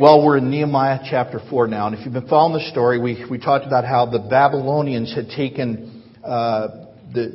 Well, we're in Nehemiah chapter 4 now, and if you've been following the story, we, we talked about how the Babylonians had taken uh, the,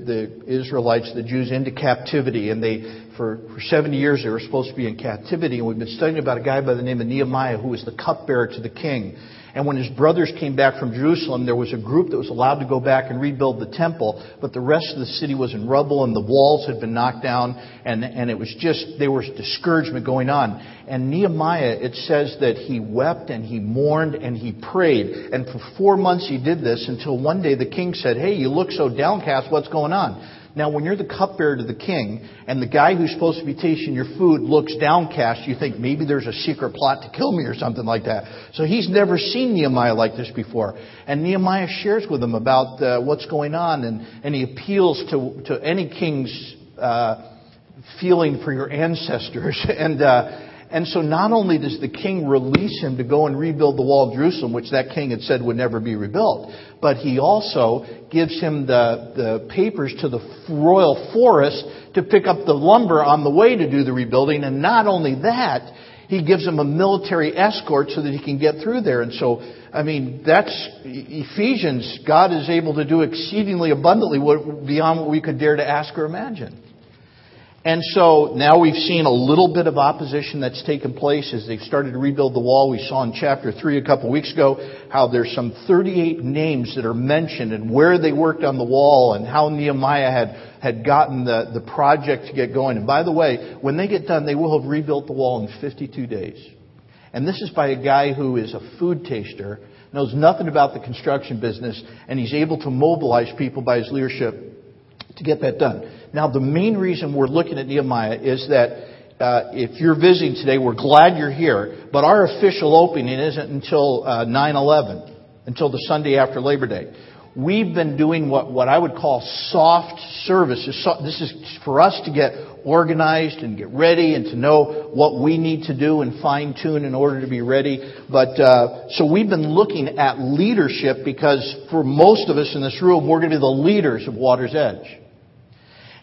the Israelites, the Jews, into captivity, and they, for, for 70 years, they were supposed to be in captivity, and we've been studying about a guy by the name of Nehemiah who was the cupbearer to the king. And when his brothers came back from Jerusalem, there was a group that was allowed to go back and rebuild the temple, but the rest of the city was in rubble and the walls had been knocked down and, and it was just, there was discouragement going on. And Nehemiah, it says that he wept and he mourned and he prayed. And for four months he did this until one day the king said, Hey, you look so downcast, what's going on? Now, when you're the cupbearer to the king, and the guy who's supposed to be tasting your food looks downcast, you think maybe there's a secret plot to kill me or something like that. So he's never seen Nehemiah like this before. And Nehemiah shares with him about uh, what's going on, and, and he appeals to, to any king's uh, feeling for your ancestors. and, uh, and so not only does the king release him to go and rebuild the wall of Jerusalem, which that king had said would never be rebuilt, but he also gives him the, the papers to the royal forest to pick up the lumber on the way to do the rebuilding. And not only that, he gives him a military escort so that he can get through there. And so, I mean, that's Ephesians. God is able to do exceedingly abundantly beyond what we could dare to ask or imagine. And so now we've seen a little bit of opposition that's taken place as they've started to rebuild the wall. We saw in chapter 3 a couple of weeks ago how there's some 38 names that are mentioned and where they worked on the wall and how Nehemiah had, had gotten the, the project to get going. And by the way, when they get done, they will have rebuilt the wall in 52 days. And this is by a guy who is a food taster, knows nothing about the construction business, and he's able to mobilize people by his leadership to get that done. Now, the main reason we're looking at Nehemiah is that uh, if you're visiting today, we're glad you're here, but our official opening isn't until uh, 9-11, until the Sunday after Labor Day. We've been doing what, what I would call soft services. So, this is for us to get organized and get ready and to know what we need to do and fine tune in order to be ready. But uh, so we've been looking at leadership because for most of us in this room, we're going to be the leaders of Water's Edge.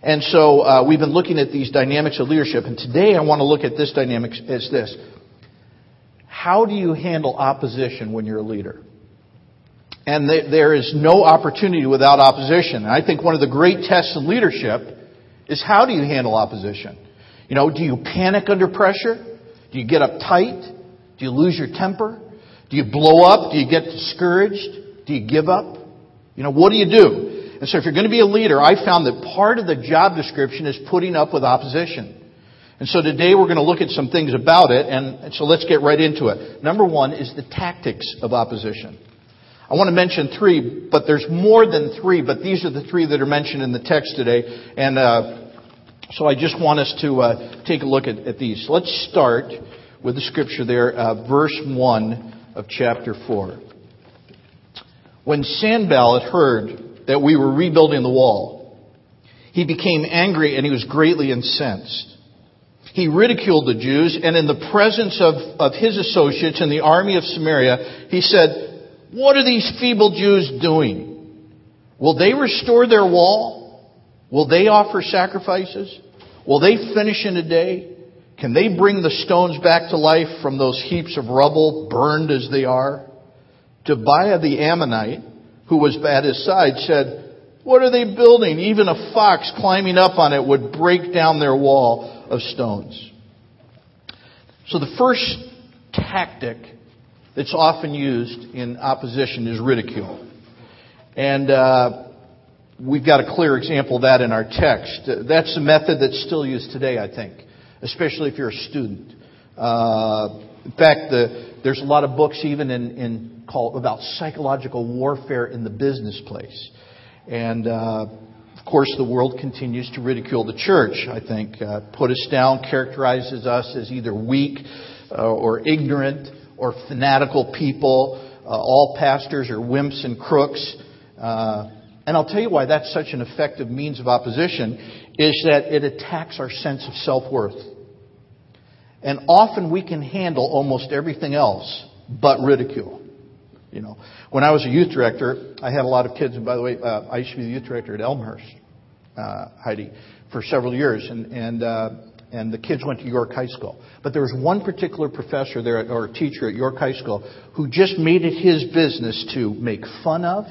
And so uh, we've been looking at these dynamics of leadership, and today I want to look at this dynamic as this. How do you handle opposition when you're a leader? And there is no opportunity without opposition. And I think one of the great tests of leadership is how do you handle opposition? You know, do you panic under pressure? Do you get uptight? Do you lose your temper? Do you blow up? Do you get discouraged? Do you give up? You know, what do you do? And so if you're going to be a leader, I found that part of the job description is putting up with opposition. And so today we're going to look at some things about it, and so let's get right into it. Number one is the tactics of opposition. I want to mention three, but there's more than three, but these are the three that are mentioned in the text today. And uh, so I just want us to uh, take a look at, at, these. Let's start with the scripture there, uh, verse 1 of chapter 4. When Sanballat heard that we were rebuilding the wall. He became angry and he was greatly incensed. He ridiculed the Jews, and in the presence of, of his associates in the army of Samaria, he said, What are these feeble Jews doing? Will they restore their wall? Will they offer sacrifices? Will they finish in a day? Can they bring the stones back to life from those heaps of rubble, burned as they are? Tobiah the Ammonite, who was at his side, said, What are they building? Even a fox climbing up on it would break down their wall of stones. So the first tactic that's often used in opposition is ridicule. And uh, we've got a clear example of that in our text. That's a method that's still used today, I think, especially if you're a student. Uh, in fact, the, there's a lot of books even in, in called about psychological warfare in the business place. And uh, of course, the world continues to ridicule the church. I think uh, put us down, characterizes us as either weak uh, or ignorant or fanatical people. Uh, all pastors are wimps and crooks. Uh, and I'll tell you why that's such an effective means of opposition is that it attacks our sense of self worth. And often we can handle almost everything else but ridicule. You know, when I was a youth director, I had a lot of kids. And by the way, uh, I used to be the youth director at Elmhurst, uh, Heidi, for several years. And, and uh, and the kids went to York High School. But there was one particular professor there, or teacher at York High School, who just made it his business to make fun of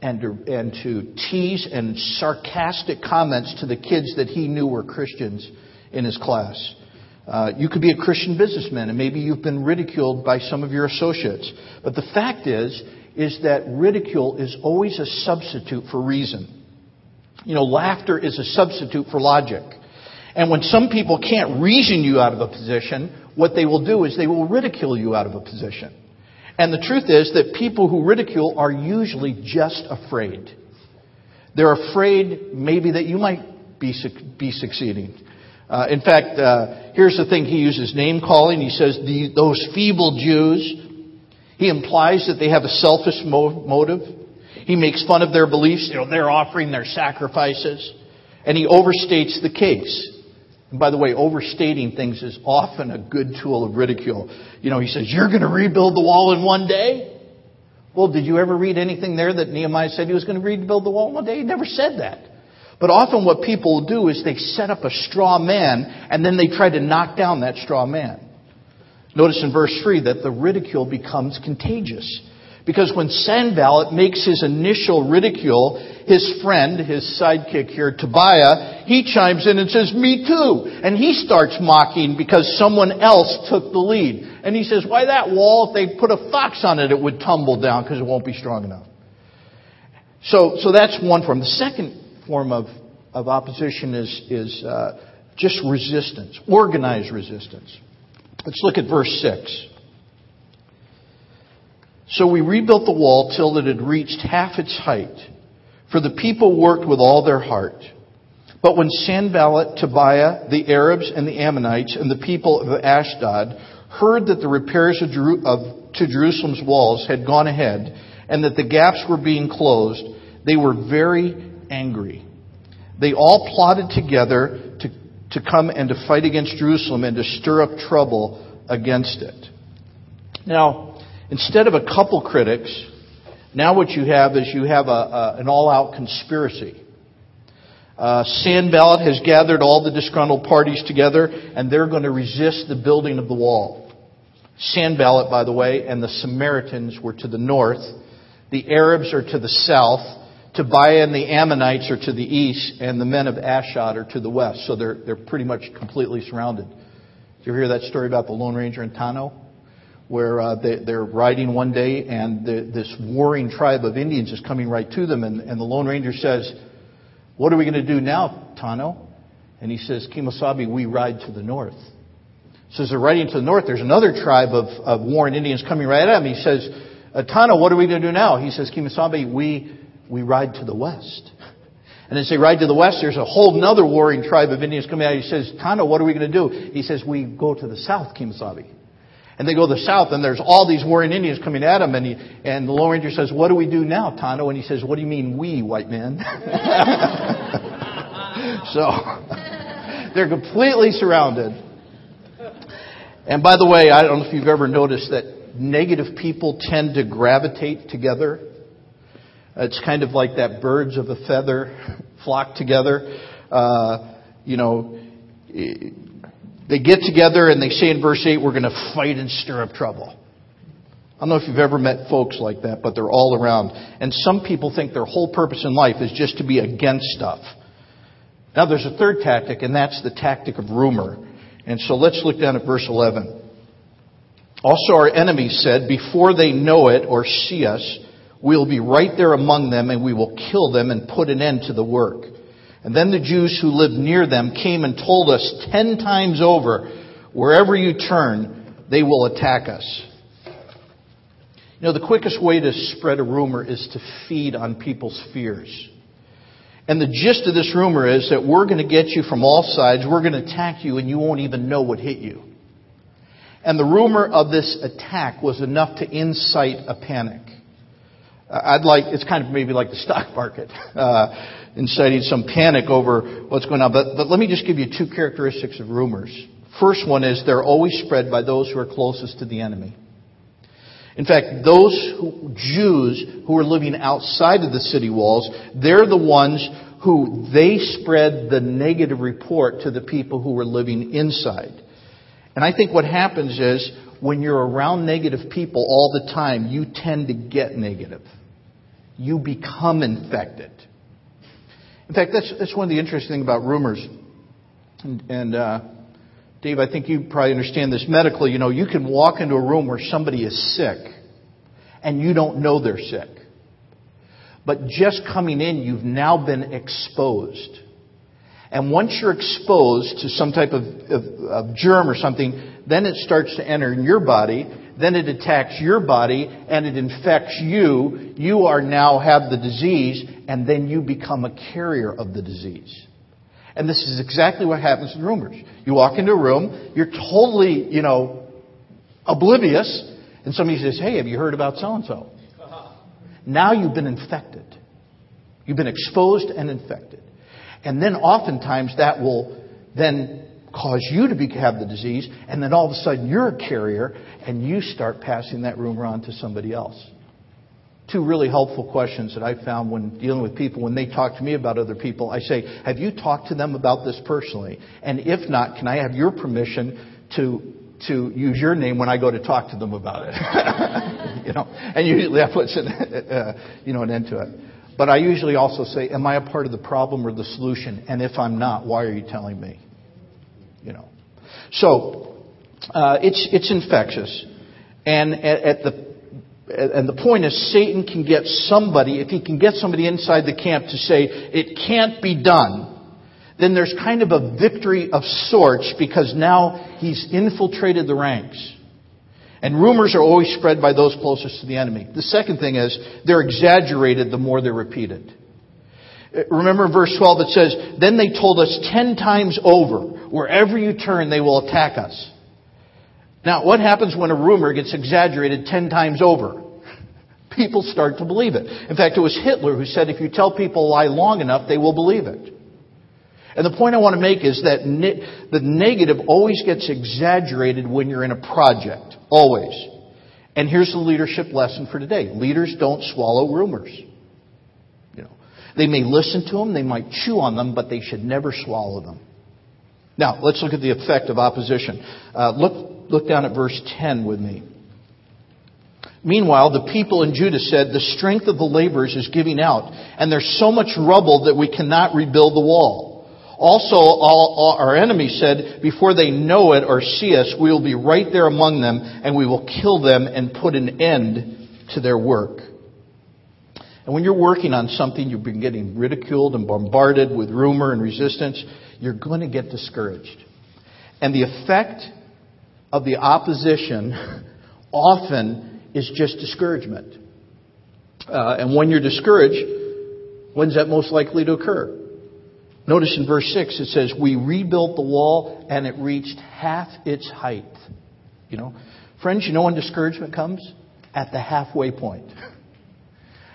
and to, and to tease and sarcastic comments to the kids that he knew were Christians in his class. Uh, you could be a Christian businessman, and maybe you've been ridiculed by some of your associates. But the fact is, is that ridicule is always a substitute for reason. You know, laughter is a substitute for logic. And when some people can't reason you out of a position, what they will do is they will ridicule you out of a position. And the truth is that people who ridicule are usually just afraid. They're afraid maybe that you might be, be succeeding. Uh, in fact, uh, here's the thing he uses name calling. He says, the, those feeble Jews. He implies that they have a selfish mo- motive. He makes fun of their beliefs. You know, they're offering their sacrifices. And he overstates the case. And by the way, overstating things is often a good tool of ridicule. You know, he says, You're going to rebuild the wall in one day? Well, did you ever read anything there that Nehemiah said he was going to rebuild the wall in one day? He never said that. But often what people do is they set up a straw man and then they try to knock down that straw man. Notice in verse 3 that the ridicule becomes contagious. Because when Sanballat makes his initial ridicule, his friend, his sidekick here, Tobiah, he chimes in and says, Me too. And he starts mocking because someone else took the lead. And he says, Why that wall? If they put a fox on it, it would tumble down because it won't be strong enough. So, so that's one form. The second form of, of opposition is, is uh, just resistance, organized resistance. Let's look at verse 6. So we rebuilt the wall till it had reached half its height, for the people worked with all their heart. But when Sanballat, Tobiah, the Arabs, and the Ammonites, and the people of Ashdod heard that the repairs of, of, to Jerusalem's walls had gone ahead, and that the gaps were being closed, they were very angry. They all plotted together to, to come and to fight against Jerusalem and to stir up trouble against it. Now, Instead of a couple critics, now what you have is you have a, a, an all-out conspiracy. Uh, Sanballat has gathered all the disgruntled parties together, and they're going to resist the building of the wall. Sanballat, by the way, and the Samaritans were to the north. The Arabs are to the south. Tobiah and the Ammonites are to the east, and the men of Ashdod are to the west. So they're, they're pretty much completely surrounded. Did you hear that story about the Lone Ranger in Tonto? where uh, they, are riding one day and the, this warring tribe of Indians is coming right to them, and, and the Lone Ranger says, What are we going to do now, Tonto? And he says, Kemosabe, we ride to the north. So as they're riding to the north, there's another tribe of, of warring Indians coming right at him. He says, uh, Tonto, what are we going to do now? He says, Kemosabe, we, we ride to the west. And as they ride to the west, there's a whole other warring tribe of Indians coming out. He says, Tonto, what are we going to do? He says, we go to the south, Kemosabe. And they go to the south, and there's all these warring Indians coming at him. And, he, and the Lone Ranger says, What do we do now, Tonto? And he says, What do you mean, we, white men? so, they're completely surrounded. And by the way, I don't know if you've ever noticed that negative people tend to gravitate together. It's kind of like that birds of a feather flock together. Uh, you know, they get together and they say in verse 8, we're going to fight and stir up trouble. I don't know if you've ever met folks like that, but they're all around. And some people think their whole purpose in life is just to be against stuff. Now there's a third tactic, and that's the tactic of rumor. And so let's look down at verse 11. Also our enemies said, before they know it or see us, we'll be right there among them and we will kill them and put an end to the work. And then the Jews who lived near them came and told us ten times over, wherever you turn, they will attack us. You know, the quickest way to spread a rumor is to feed on people's fears. And the gist of this rumor is that we're going to get you from all sides, we're going to attack you, and you won't even know what hit you. And the rumor of this attack was enough to incite a panic. I'd like, it's kind of maybe like the stock market. Uh, inciting some panic over what's going on. But, but let me just give you two characteristics of rumors. First one is they're always spread by those who are closest to the enemy. In fact, those who, Jews who are living outside of the city walls, they're the ones who they spread the negative report to the people who were living inside. And I think what happens is when you're around negative people all the time, you tend to get negative. You become infected. In fact, that's, that's one of the interesting things about rumors. And, and uh, Dave, I think you probably understand this medically. You know, you can walk into a room where somebody is sick and you don't know they're sick. But just coming in, you've now been exposed. And once you're exposed to some type of, of, of, germ or something, then it starts to enter in your body, then it attacks your body, and it infects you. You are now have the disease, and then you become a carrier of the disease. And this is exactly what happens in rumors. You walk into a room, you're totally, you know, oblivious, and somebody says, Hey, have you heard about so and so? Now you've been infected. You've been exposed and infected. And then oftentimes that will then cause you to be, have the disease, and then all of a sudden you're a carrier, and you start passing that rumor on to somebody else. Two really helpful questions that I found when dealing with people when they talk to me about other people. I say, Have you talked to them about this personally? And if not, can I have your permission to to use your name when I go to talk to them about it. you know, and usually that puts an, uh, you know, an end to it. But I usually also say, am I a part of the problem or the solution? And if I'm not, why are you telling me? You know. So, uh, it's, it's infectious. And at, at the and the point is, Satan can get somebody, if he can get somebody inside the camp to say, it can't be done, then there's kind of a victory of sorts because now he's infiltrated the ranks. And rumors are always spread by those closest to the enemy. The second thing is they're exaggerated the more they're repeated. Remember verse 12 it says, Then they told us ten times over, wherever you turn they will attack us. Now, what happens when a rumor gets exaggerated ten times over? People start to believe it. In fact, it was Hitler who said if you tell people a lie long enough, they will believe it. And the point I want to make is that ne- the negative always gets exaggerated when you're in a project. Always. And here's the leadership lesson for today. Leaders don't swallow rumors. They may listen to them, they might chew on them, but they should never swallow them. Now, let's look at the effect of opposition. Uh, look, look down at verse 10 with me. Meanwhile, the people in Judah said, The strength of the laborers is giving out, and there's so much rubble that we cannot rebuild the wall. Also, all, all our enemies said, before they know it or see us, we will be right there among them and we will kill them and put an end to their work. And when you're working on something, you've been getting ridiculed and bombarded with rumor and resistance, you're going to get discouraged. And the effect of the opposition often is just discouragement. Uh, and when you're discouraged, when's that most likely to occur? Notice in verse 6 it says, We rebuilt the wall and it reached half its height. You know, friends, you know when discouragement comes? At the halfway point.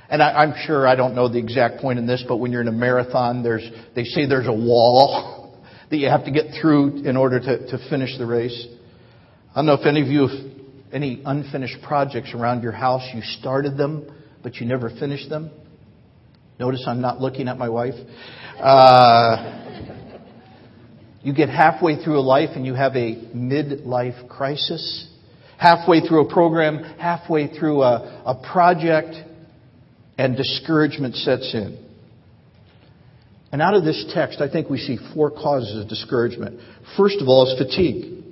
And I, am sure I don't know the exact point in this, but when you're in a marathon, there's, they say there's a wall that you have to get through in order to, to finish the race. I don't know if any of you have any unfinished projects around your house. You started them, but you never finished them. Notice I'm not looking at my wife. Uh, you get halfway through a life and you have a midlife crisis. Halfway through a program, halfway through a, a project, and discouragement sets in. And out of this text, I think we see four causes of discouragement. First of all is fatigue.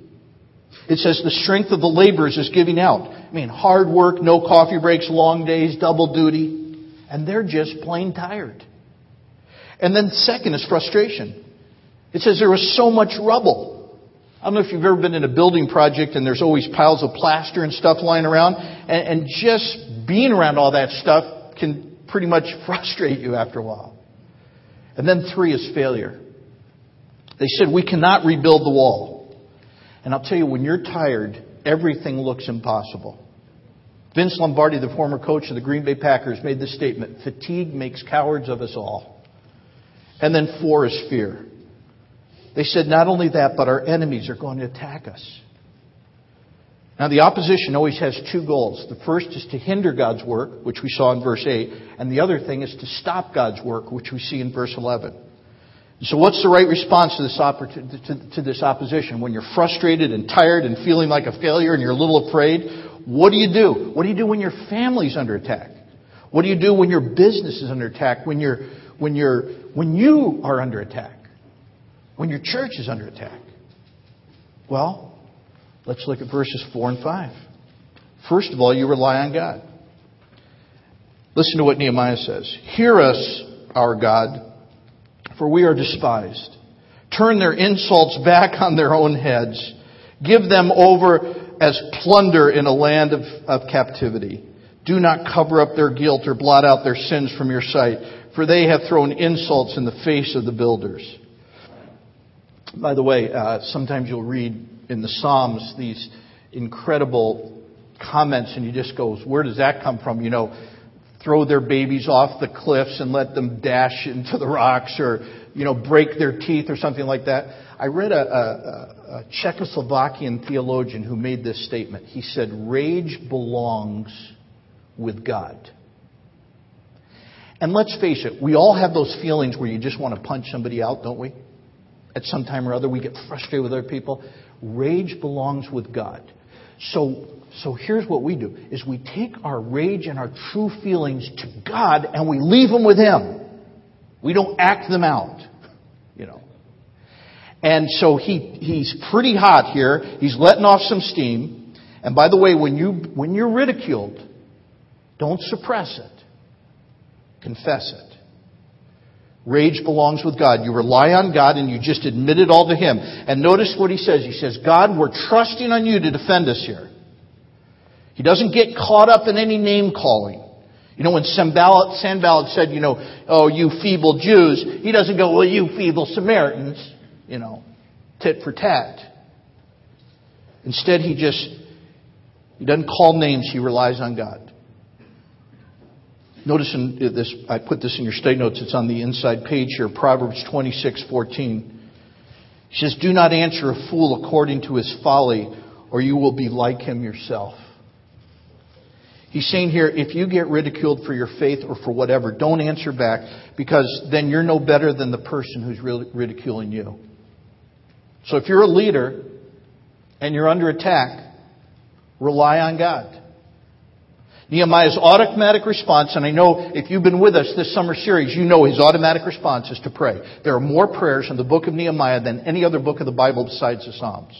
It says the strength of the laborers is giving out. I mean, hard work, no coffee breaks, long days, double duty, and they're just plain tired. And then second is frustration. It says there was so much rubble. I don't know if you've ever been in a building project and there's always piles of plaster and stuff lying around, and, and just being around all that stuff can pretty much frustrate you after a while. And then three is failure. They said, we cannot rebuild the wall. And I'll tell you, when you're tired, everything looks impossible. Vince Lombardi, the former coach of the Green Bay Packers, made this statement Fatigue makes cowards of us all. And then four is fear. They said not only that, but our enemies are going to attack us. Now, the opposition always has two goals. The first is to hinder God's work, which we saw in verse 8, and the other thing is to stop God's work, which we see in verse 11. So, what's the right response to this, to, to this opposition? When you're frustrated and tired and feeling like a failure and you're a little afraid, what do you do? What do you do when your family's under attack? What do you do when your business is under attack? When, you're, when, you're, when you are under attack? When your church is under attack? Well, Let's look at verses 4 and 5. First of all, you rely on God. Listen to what Nehemiah says. Hear us, our God, for we are despised. Turn their insults back on their own heads. Give them over as plunder in a land of, of captivity. Do not cover up their guilt or blot out their sins from your sight, for they have thrown insults in the face of the builders. By the way, uh, sometimes you'll read in the Psalms these incredible comments, and you just go, where does that come from? You know, throw their babies off the cliffs and let them dash into the rocks, or you know, break their teeth or something like that. I read a, a, a Czechoslovakian theologian who made this statement. He said, "Rage belongs with God." And let's face it, we all have those feelings where you just want to punch somebody out, don't we? At some time or other, we get frustrated with other people. Rage belongs with God. So, so here's what we do is we take our rage and our true feelings to God and we leave them with Him. We don't act them out. You know. And so he, he's pretty hot here. He's letting off some steam. And by the way, when you, when you're ridiculed, don't suppress it. Confess it. Rage belongs with God. You rely on God and you just admit it all to Him. And notice what He says. He says, God, we're trusting on you to defend us here. He doesn't get caught up in any name calling. You know, when Sanballat, Sanballat said, you know, oh, you feeble Jews, he doesn't go, well, you feeble Samaritans, you know, tit for tat. Instead, he just, he doesn't call names, he relies on God. Notice in this, I put this in your state notes. It's on the inside page here. Proverbs 26:14. He says, "Do not answer a fool according to his folly, or you will be like him yourself." He's saying here, if you get ridiculed for your faith or for whatever, don't answer back because then you're no better than the person who's ridiculing you. So if you're a leader and you're under attack, rely on God. Nehemiah's automatic response, and I know if you've been with us this summer series, you know his automatic response is to pray. There are more prayers in the book of Nehemiah than any other book of the Bible besides the Psalms.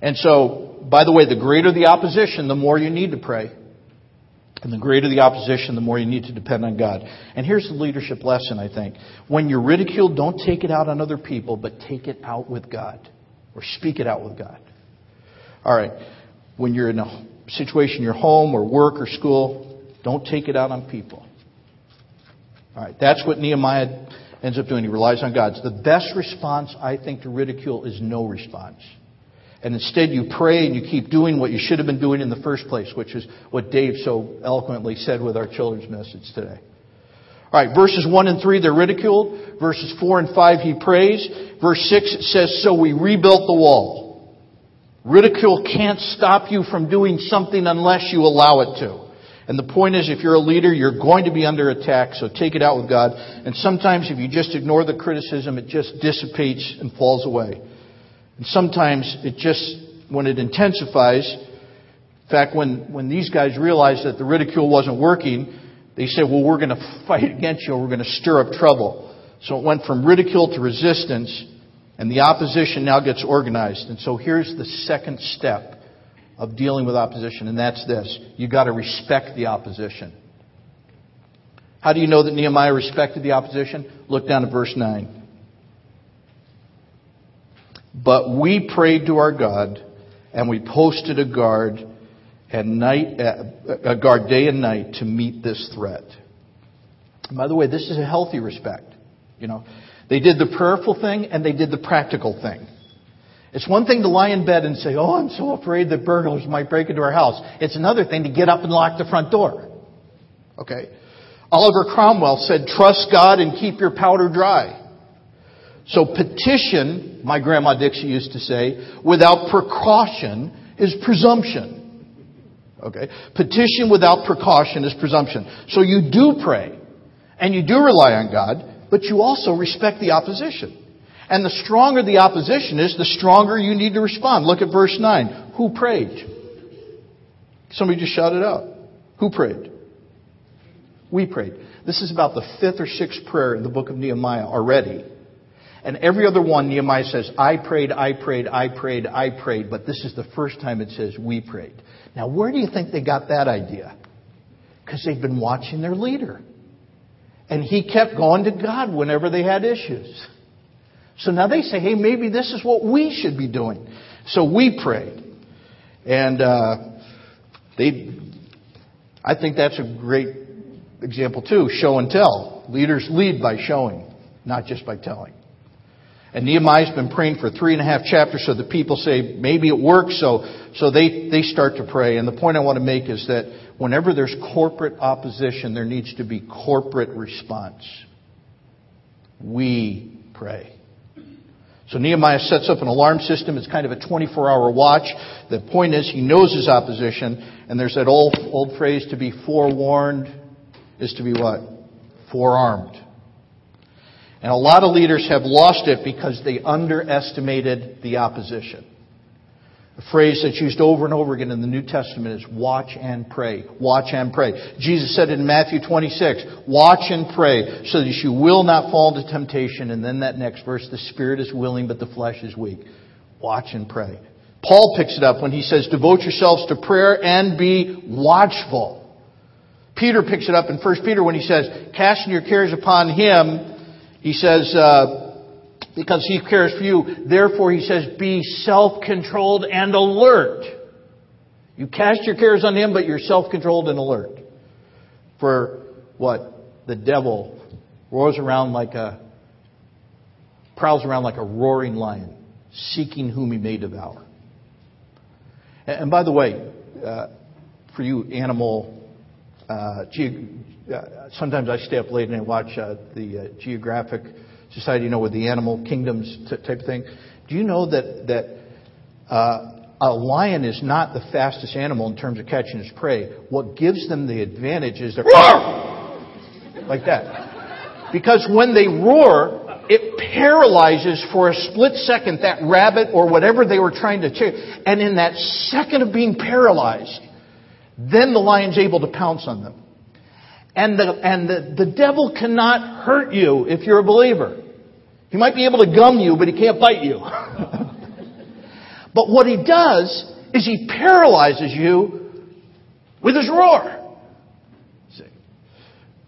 And so, by the way, the greater the opposition, the more you need to pray. And the greater the opposition, the more you need to depend on God. And here's the leadership lesson, I think. When you're ridiculed, don't take it out on other people, but take it out with God. Or speak it out with God. All right. When you're in a situation your home or work or school, don't take it out on people. All right, that's what Nehemiah ends up doing. He relies on God. the best response, I think, to ridicule is no response. And instead, you pray and you keep doing what you should have been doing in the first place, which is what Dave so eloquently said with our children's message today. All right, verses 1 and 3, they're ridiculed. Verses 4 and 5, he prays. Verse 6, it says, So we rebuilt the wall. Ridicule can't stop you from doing something unless you allow it to. And the point is, if you're a leader, you're going to be under attack, so take it out with God. And sometimes if you just ignore the criticism, it just dissipates and falls away. And sometimes it just, when it intensifies, in fact, when, when these guys realized that the ridicule wasn't working, they said, well, we're going to fight against you, we're going to stir up trouble. So it went from ridicule to resistance, and the opposition now gets organized. And so here's the second step of dealing with opposition, and that's this. You've got to respect the opposition. How do you know that Nehemiah respected the opposition? Look down at verse 9. But we prayed to our God, and we posted a guard and night, a guard day and night to meet this threat. By the way, this is a healthy respect. You know, they did the prayerful thing and they did the practical thing. It's one thing to lie in bed and say, Oh, I'm so afraid that burglars might break into our house. It's another thing to get up and lock the front door. Okay? Oliver Cromwell said, Trust God and keep your powder dry. So petition, my grandma Dixie used to say, without precaution is presumption. Okay? Petition without precaution is presumption. So you do pray and you do rely on God, but you also respect the opposition. And the stronger the opposition is, the stronger you need to respond. Look at verse 9. Who prayed? Somebody just shouted out. Who prayed? We prayed. This is about the fifth or sixth prayer in the book of Nehemiah already. And every other one, Nehemiah says, I prayed, I prayed, I prayed, I prayed, but this is the first time it says, we prayed. Now, where do you think they got that idea? Because they've been watching their leader. And he kept going to God whenever they had issues. So now they say, hey, maybe this is what we should be doing. So we prayed. And uh, they, I think that's a great example too. Show and tell. Leaders lead by showing, not just by telling. And Nehemiah's been praying for three and a half chapters, so the people say maybe it works, so so they they start to pray. And the point I want to make is that whenever there's corporate opposition, there needs to be corporate response. We pray. So Nehemiah sets up an alarm system. It's kind of a 24 hour watch. The point is he knows his opposition. And there's that old, old phrase to be forewarned is to be what? Forearmed. And a lot of leaders have lost it because they underestimated the opposition. A phrase that's used over and over again in the New Testament is watch and pray. Watch and pray. Jesus said in Matthew 26, watch and pray so that you will not fall into temptation. And then that next verse, the spirit is willing but the flesh is weak. Watch and pray. Paul picks it up when he says, devote yourselves to prayer and be watchful. Peter picks it up in 1 Peter when he says, casting your cares upon him, he says, uh, because he cares for you. Therefore, he says, be self-controlled and alert. You cast your cares on him, but you're self-controlled and alert. For what? The devil roars around like a, prowls around like a roaring lion, seeking whom he may devour. And by the way, uh, for you animal, uh, sometimes I stay up late and I watch uh, the uh, Geographic Society, you know, with the animal kingdoms t- type of thing. Do you know that that uh, a lion is not the fastest animal in terms of catching its prey? What gives them the advantage is they're like that, because when they roar, it paralyzes for a split second that rabbit or whatever they were trying to chase. And in that second of being paralyzed, then the lion's able to pounce on them. And the, and the, the devil cannot hurt you if you're a believer. He might be able to gum you, but he can't bite you. but what he does is he paralyzes you with his roar.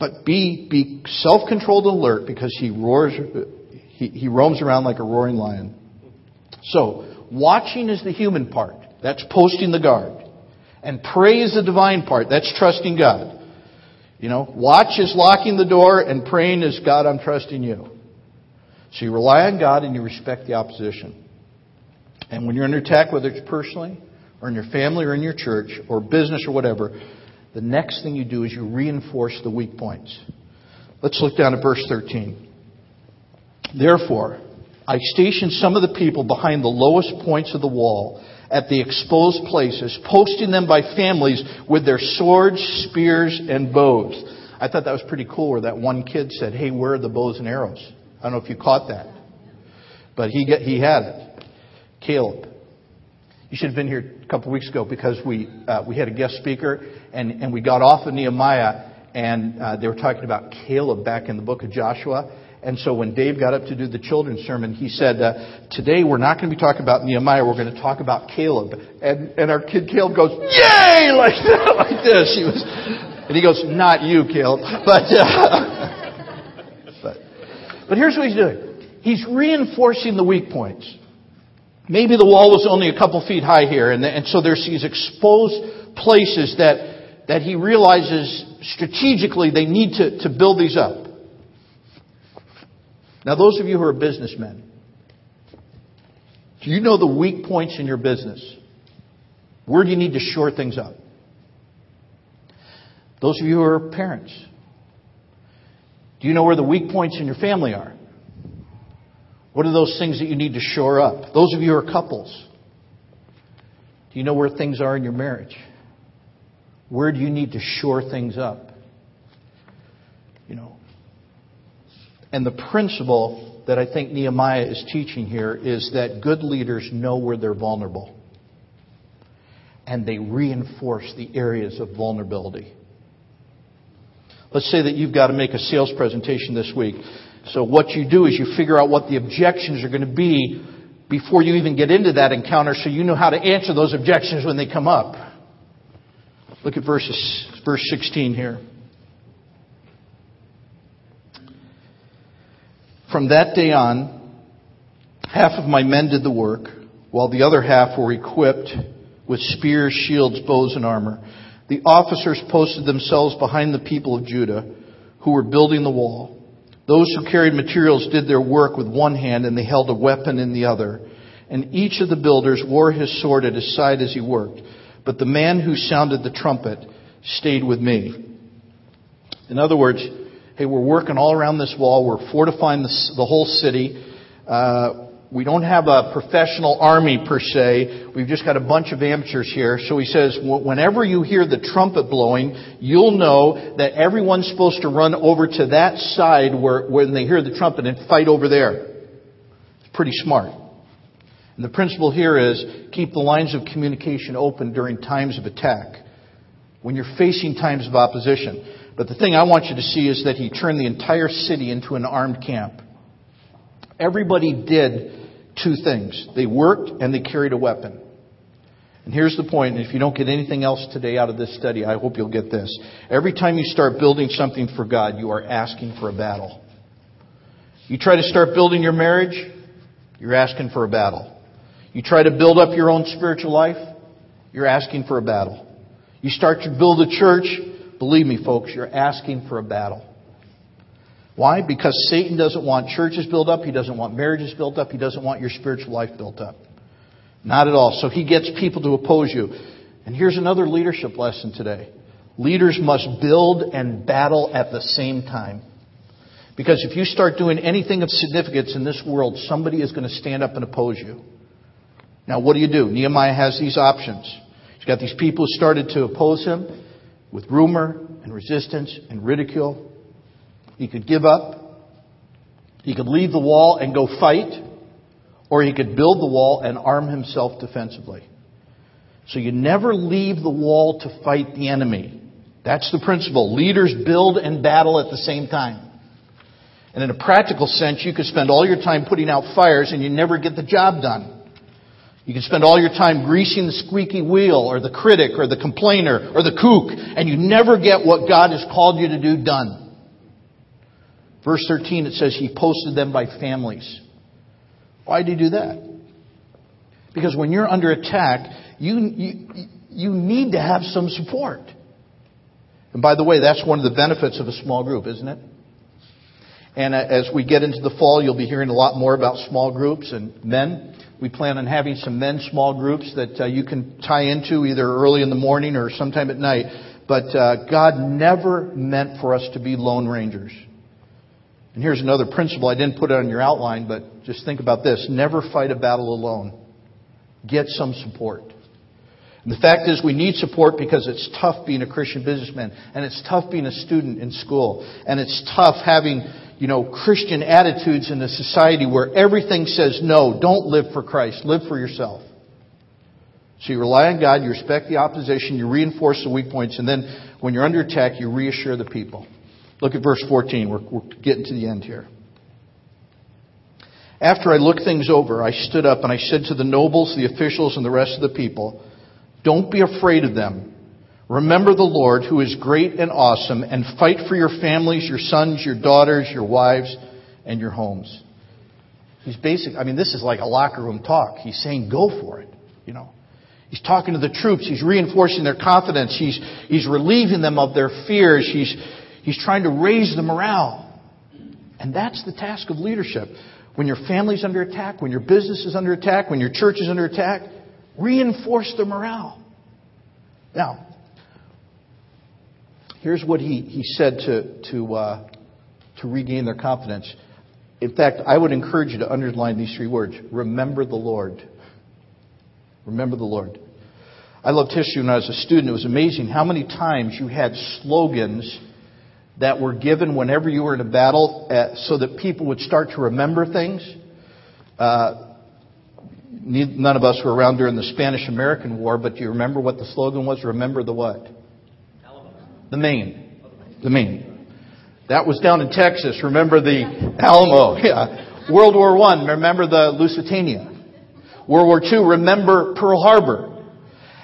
But be, be self-controlled and alert because he roars, he, he roams around like a roaring lion. So, watching is the human part. That's posting the guard. And pray is the divine part. That's trusting God. You know, watch is locking the door and praying is God, I'm trusting you. So you rely on God and you respect the opposition. And when you're under attack, whether it's personally or in your family or in your church or business or whatever, the next thing you do is you reinforce the weak points. Let's look down at verse 13. Therefore, I stationed some of the people behind the lowest points of the wall at the exposed places, posting them by families with their swords, spears, and bows. I thought that was pretty cool where that one kid said, Hey, where are the bows and arrows? I don't know if you caught that. But he, get, he had it. Caleb. You should have been here a couple of weeks ago because we, uh, we had a guest speaker and, and we got off of Nehemiah and uh, they were talking about Caleb back in the book of Joshua. And so when Dave got up to do the children's sermon, he said, uh, today we're not going to be talking about Nehemiah, we're going to talk about Caleb. And, and our kid Caleb goes, yay! Like, like this. He was, and he goes, not you, Caleb. But, uh, but, but here's what he's doing. He's reinforcing the weak points. Maybe the wall was only a couple feet high here, and, and so there's these exposed places that, that he realizes strategically they need to, to build these up. Now, those of you who are businessmen, do you know the weak points in your business? Where do you need to shore things up? Those of you who are parents, do you know where the weak points in your family are? What are those things that you need to shore up? Those of you who are couples, do you know where things are in your marriage? Where do you need to shore things up? You know. And the principle that I think Nehemiah is teaching here is that good leaders know where they're vulnerable. And they reinforce the areas of vulnerability. Let's say that you've got to make a sales presentation this week. So what you do is you figure out what the objections are going to be before you even get into that encounter so you know how to answer those objections when they come up. Look at verses, verse 16 here. From that day on, half of my men did the work, while the other half were equipped with spears, shields, bows, and armor. The officers posted themselves behind the people of Judah who were building the wall. Those who carried materials did their work with one hand and they held a weapon in the other. And each of the builders wore his sword at his side as he worked. But the man who sounded the trumpet stayed with me. In other words, hey, we're working all around this wall. We're fortifying the, the whole city. Uh, we don't have a professional army per se. We've just got a bunch of amateurs here. So he says, whenever you hear the trumpet blowing, you'll know that everyone's supposed to run over to that side where, when they hear the trumpet and fight over there. It's pretty smart. And the principle here is keep the lines of communication open during times of attack. When you're facing times of opposition. But the thing I want you to see is that he turned the entire city into an armed camp. Everybody did two things. They worked and they carried a weapon. And here's the point, and if you don't get anything else today out of this study, I hope you'll get this. Every time you start building something for God, you are asking for a battle. You try to start building your marriage, you're asking for a battle. You try to build up your own spiritual life, you're asking for a battle. You start to build a church, believe me folks, you're asking for a battle. Why? Because Satan doesn't want churches built up. He doesn't want marriages built up. He doesn't want your spiritual life built up. Not at all. So he gets people to oppose you. And here's another leadership lesson today. Leaders must build and battle at the same time. Because if you start doing anything of significance in this world, somebody is going to stand up and oppose you. Now, what do you do? Nehemiah has these options. He's got these people who started to oppose him with rumor and resistance and ridicule. He could give up. He could leave the wall and go fight. Or he could build the wall and arm himself defensively. So you never leave the wall to fight the enemy. That's the principle. Leaders build and battle at the same time. And in a practical sense, you could spend all your time putting out fires and you never get the job done. You can spend all your time greasing the squeaky wheel or the critic or the complainer or the kook and you never get what God has called you to do done. Verse 13, it says he posted them by families. Why did he do that? Because when you're under attack, you, you, you need to have some support. And by the way, that's one of the benefits of a small group, isn't it? And as we get into the fall, you'll be hearing a lot more about small groups and men. We plan on having some men small groups that uh, you can tie into either early in the morning or sometime at night. But uh, God never meant for us to be lone rangers. And here's another principle. I didn't put it on your outline, but just think about this. Never fight a battle alone. Get some support. And the fact is, we need support because it's tough being a Christian businessman, and it's tough being a student in school, and it's tough having, you know, Christian attitudes in a society where everything says no, don't live for Christ, live for yourself. So you rely on God, you respect the opposition, you reinforce the weak points, and then when you're under attack, you reassure the people. Look at verse 14. We're, we're getting to the end here. After I looked things over, I stood up and I said to the nobles, the officials, and the rest of the people, Don't be afraid of them. Remember the Lord, who is great and awesome, and fight for your families, your sons, your daughters, your wives, and your homes. He's basic. I mean, this is like a locker room talk. He's saying, go for it. You know, he's talking to the troops. He's reinforcing their confidence. He's he's relieving them of their fears. He's He's trying to raise the morale. And that's the task of leadership. When your family's under attack, when your business is under attack, when your church is under attack, reinforce the morale. Now, here's what he, he said to, to, uh, to regain their confidence. In fact, I would encourage you to underline these three words remember the Lord. Remember the Lord. I loved history when I was a student. It was amazing how many times you had slogans that were given whenever you were in a battle so that people would start to remember things. Uh, none of us were around during the Spanish American War, but do you remember what the slogan was? Remember the what? The Maine. The Maine. That was down in Texas. Remember the Alamo. Yeah. World War One. Remember the Lusitania. World War Two. Remember Pearl Harbor.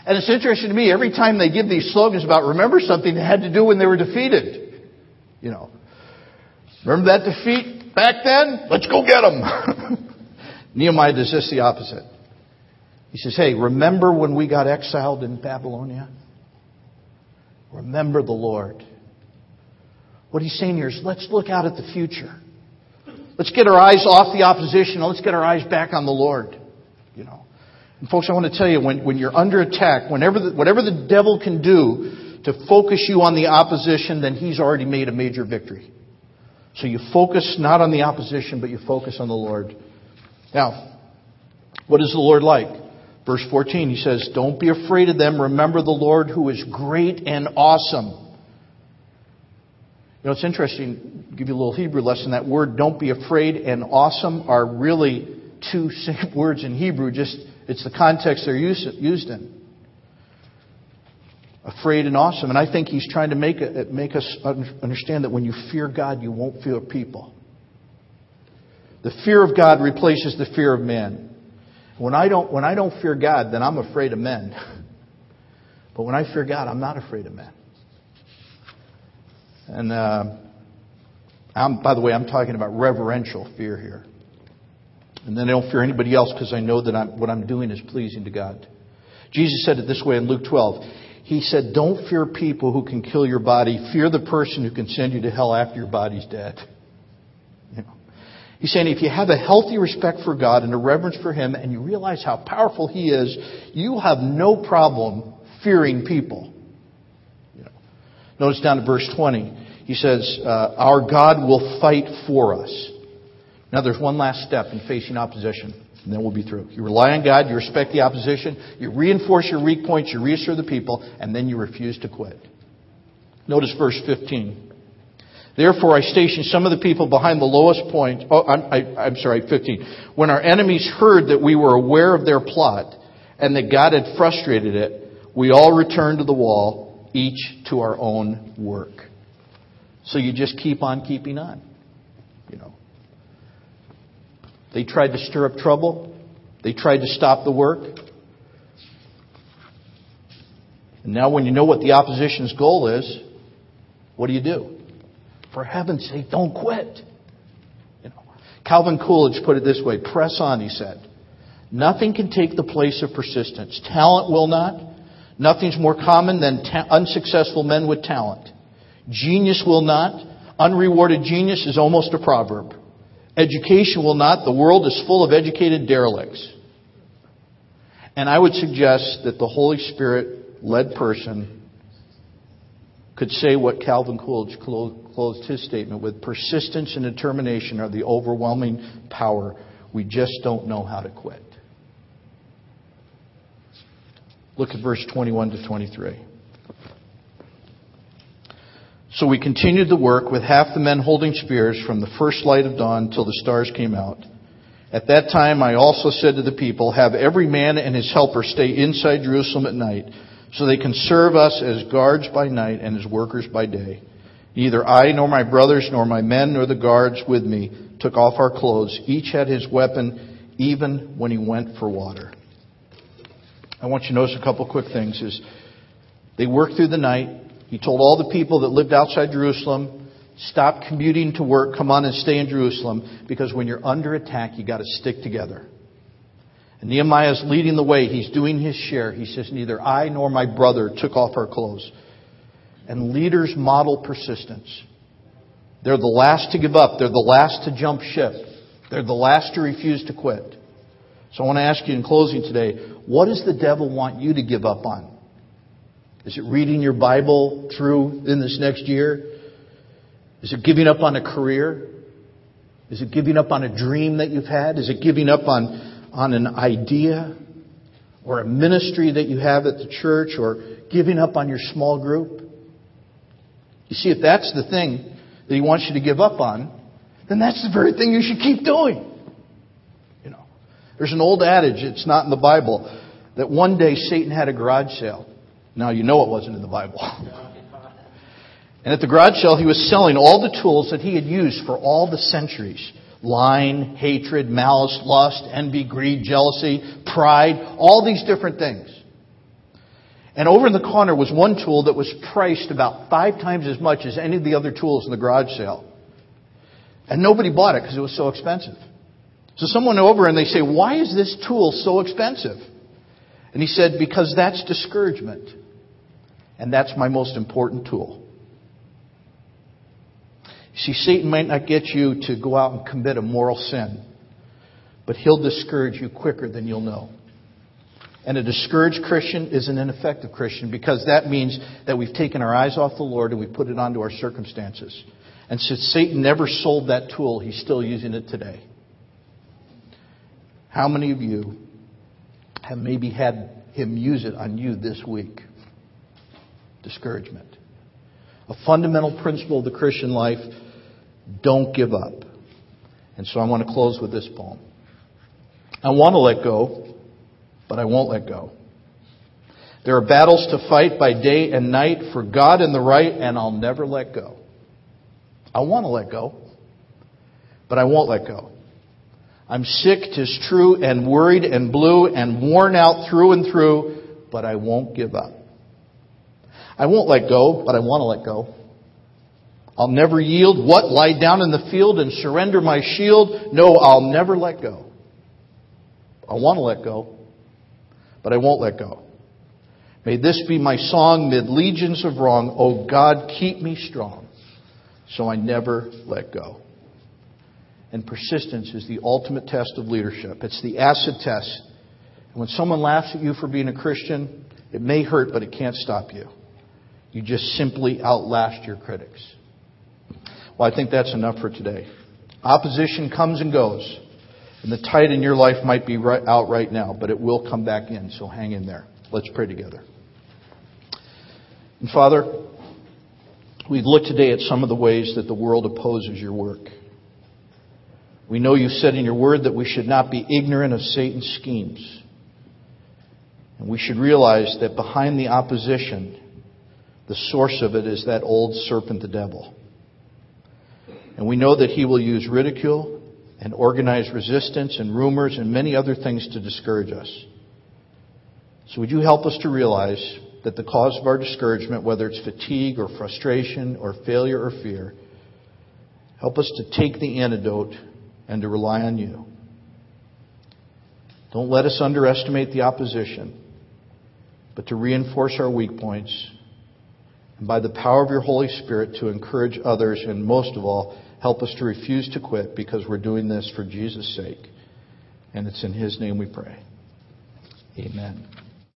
And it's interesting to me, every time they give these slogans about remember something, it had to do when they were defeated. You know. Remember that defeat back then? Let's go get them. Nehemiah does just the opposite. He says, Hey, remember when we got exiled in Babylonia? Remember the Lord. What he's saying here is let's look out at the future. Let's get our eyes off the opposition let's get our eyes back on the Lord. You know. And folks, I want to tell you, when, when you're under attack, whenever the, whatever the devil can do to focus you on the opposition, then he's already made a major victory. So you focus not on the opposition, but you focus on the Lord. Now, what is the Lord like? Verse 14, he says, Don't be afraid of them. Remember the Lord who is great and awesome. You know, it's interesting, I'll give you a little Hebrew lesson. That word, don't be afraid, and awesome are really two same words in Hebrew, just it's the context they're used, in. Afraid and awesome. And I think he's trying to make, it, make us understand that when you fear God, you won't fear people. The fear of God replaces the fear of man. When I don't, when I don't fear God, then I'm afraid of men. But when I fear God, I'm not afraid of men. And uh, I'm, by the way, I'm talking about reverential fear here. And then I don't fear anybody else because I know that I'm, what I'm doing is pleasing to God. Jesus said it this way in Luke 12. He said, Don't fear people who can kill your body. Fear the person who can send you to hell after your body's dead. He's saying if you have a healthy respect for God and a reverence for Him and you realize how powerful He is, you have no problem fearing people. Notice down to verse 20. He says, uh, Our God will fight for us. Now, there's one last step in facing opposition, and then we'll be through. You rely on God, you respect the opposition, you reinforce your weak points, you reassure the people, and then you refuse to quit. Notice verse 15. Therefore, I stationed some of the people behind the lowest point. Oh, I'm, I, I'm sorry, 15. When our enemies heard that we were aware of their plot and that God had frustrated it, we all returned to the wall each to our own work. So you just keep on keeping on. You know. They tried to stir up trouble. They tried to stop the work. And now when you know what the opposition's goal is, what do you do? For heaven's sake, don't quit. You know. Calvin Coolidge put it this way, press on, he said. Nothing can take the place of persistence. Talent will not. Nothing's more common than ta- unsuccessful men with talent. Genius will not. Unrewarded genius is almost a proverb. Education will not. The world is full of educated derelicts. And I would suggest that the Holy Spirit led person could say what Calvin Coolidge closed his statement with persistence and determination are the overwhelming power. We just don't know how to quit. Look at verse 21 to 23. So we continued the work with half the men holding spears from the first light of dawn till the stars came out. At that time I also said to the people, Have every man and his helper stay inside Jerusalem at night, so they can serve us as guards by night and as workers by day. Neither I nor my brothers nor my men nor the guards with me took off our clothes. Each had his weapon even when he went for water. I want you to notice a couple quick things. Is they worked through the night. He told all the people that lived outside Jerusalem, stop commuting to work, come on and stay in Jerusalem, because when you're under attack, you got to stick together. And Nehemiah is leading the way. He's doing his share. He says, Neither I nor my brother took off our clothes. And leaders model persistence. They're the last to give up. They're the last to jump ship. They're the last to refuse to quit. So I want to ask you in closing today, what does the devil want you to give up on? Is it reading your Bible through in this next year? Is it giving up on a career? Is it giving up on a dream that you've had? Is it giving up on, on an idea or a ministry that you have at the church or giving up on your small group? You see, if that's the thing that he wants you to give up on, then that's the very thing you should keep doing. You know, there's an old adage, it's not in the Bible, that one day Satan had a garage sale. Now you know it wasn't in the Bible. and at the garage sale, he was selling all the tools that he had used for all the centuries. Lying, hatred, malice, lust, envy, greed, jealousy, pride, all these different things. And over in the corner was one tool that was priced about five times as much as any of the other tools in the garage sale. And nobody bought it because it was so expensive. So someone over and they say, why is this tool so expensive? And he said, because that's discouragement. And that's my most important tool. See, Satan might not get you to go out and commit a moral sin, but he'll discourage you quicker than you'll know. And a discouraged Christian is an ineffective Christian because that means that we've taken our eyes off the Lord and we put it onto our circumstances. And since Satan never sold that tool, he's still using it today. How many of you have maybe had him use it on you this week? Discouragement. A fundamental principle of the Christian life don't give up. And so I want to close with this poem. I want to let go, but I won't let go. There are battles to fight by day and night for God and the right, and I'll never let go. I want to let go, but I won't let go. I'm sick, tis true, and worried and blue and worn out through and through, but I won't give up. I won't let go, but I want to let go. I'll never yield. What? Lie down in the field and surrender my shield? No, I'll never let go. I want to let go, but I won't let go. May this be my song mid legions of wrong. Oh God, keep me strong so I never let go. And persistence is the ultimate test of leadership. It's the acid test. And when someone laughs at you for being a Christian, it may hurt, but it can't stop you. You just simply outlast your critics. Well, I think that's enough for today. Opposition comes and goes. And the tide in your life might be right out right now, but it will come back in, so hang in there. Let's pray together. And Father, We've looked today at some of the ways that the world opposes your work. We know you said in your word that we should not be ignorant of Satan's schemes. And we should realize that behind the opposition, the source of it is that old serpent, the devil. And we know that he will use ridicule and organized resistance and rumors and many other things to discourage us. So would you help us to realize that the cause of our discouragement, whether it's fatigue or frustration or failure or fear, help us to take the antidote and to rely on you. Don't let us underestimate the opposition, but to reinforce our weak points, and by the power of your Holy Spirit to encourage others, and most of all, help us to refuse to quit because we're doing this for Jesus' sake. And it's in His name we pray. Amen.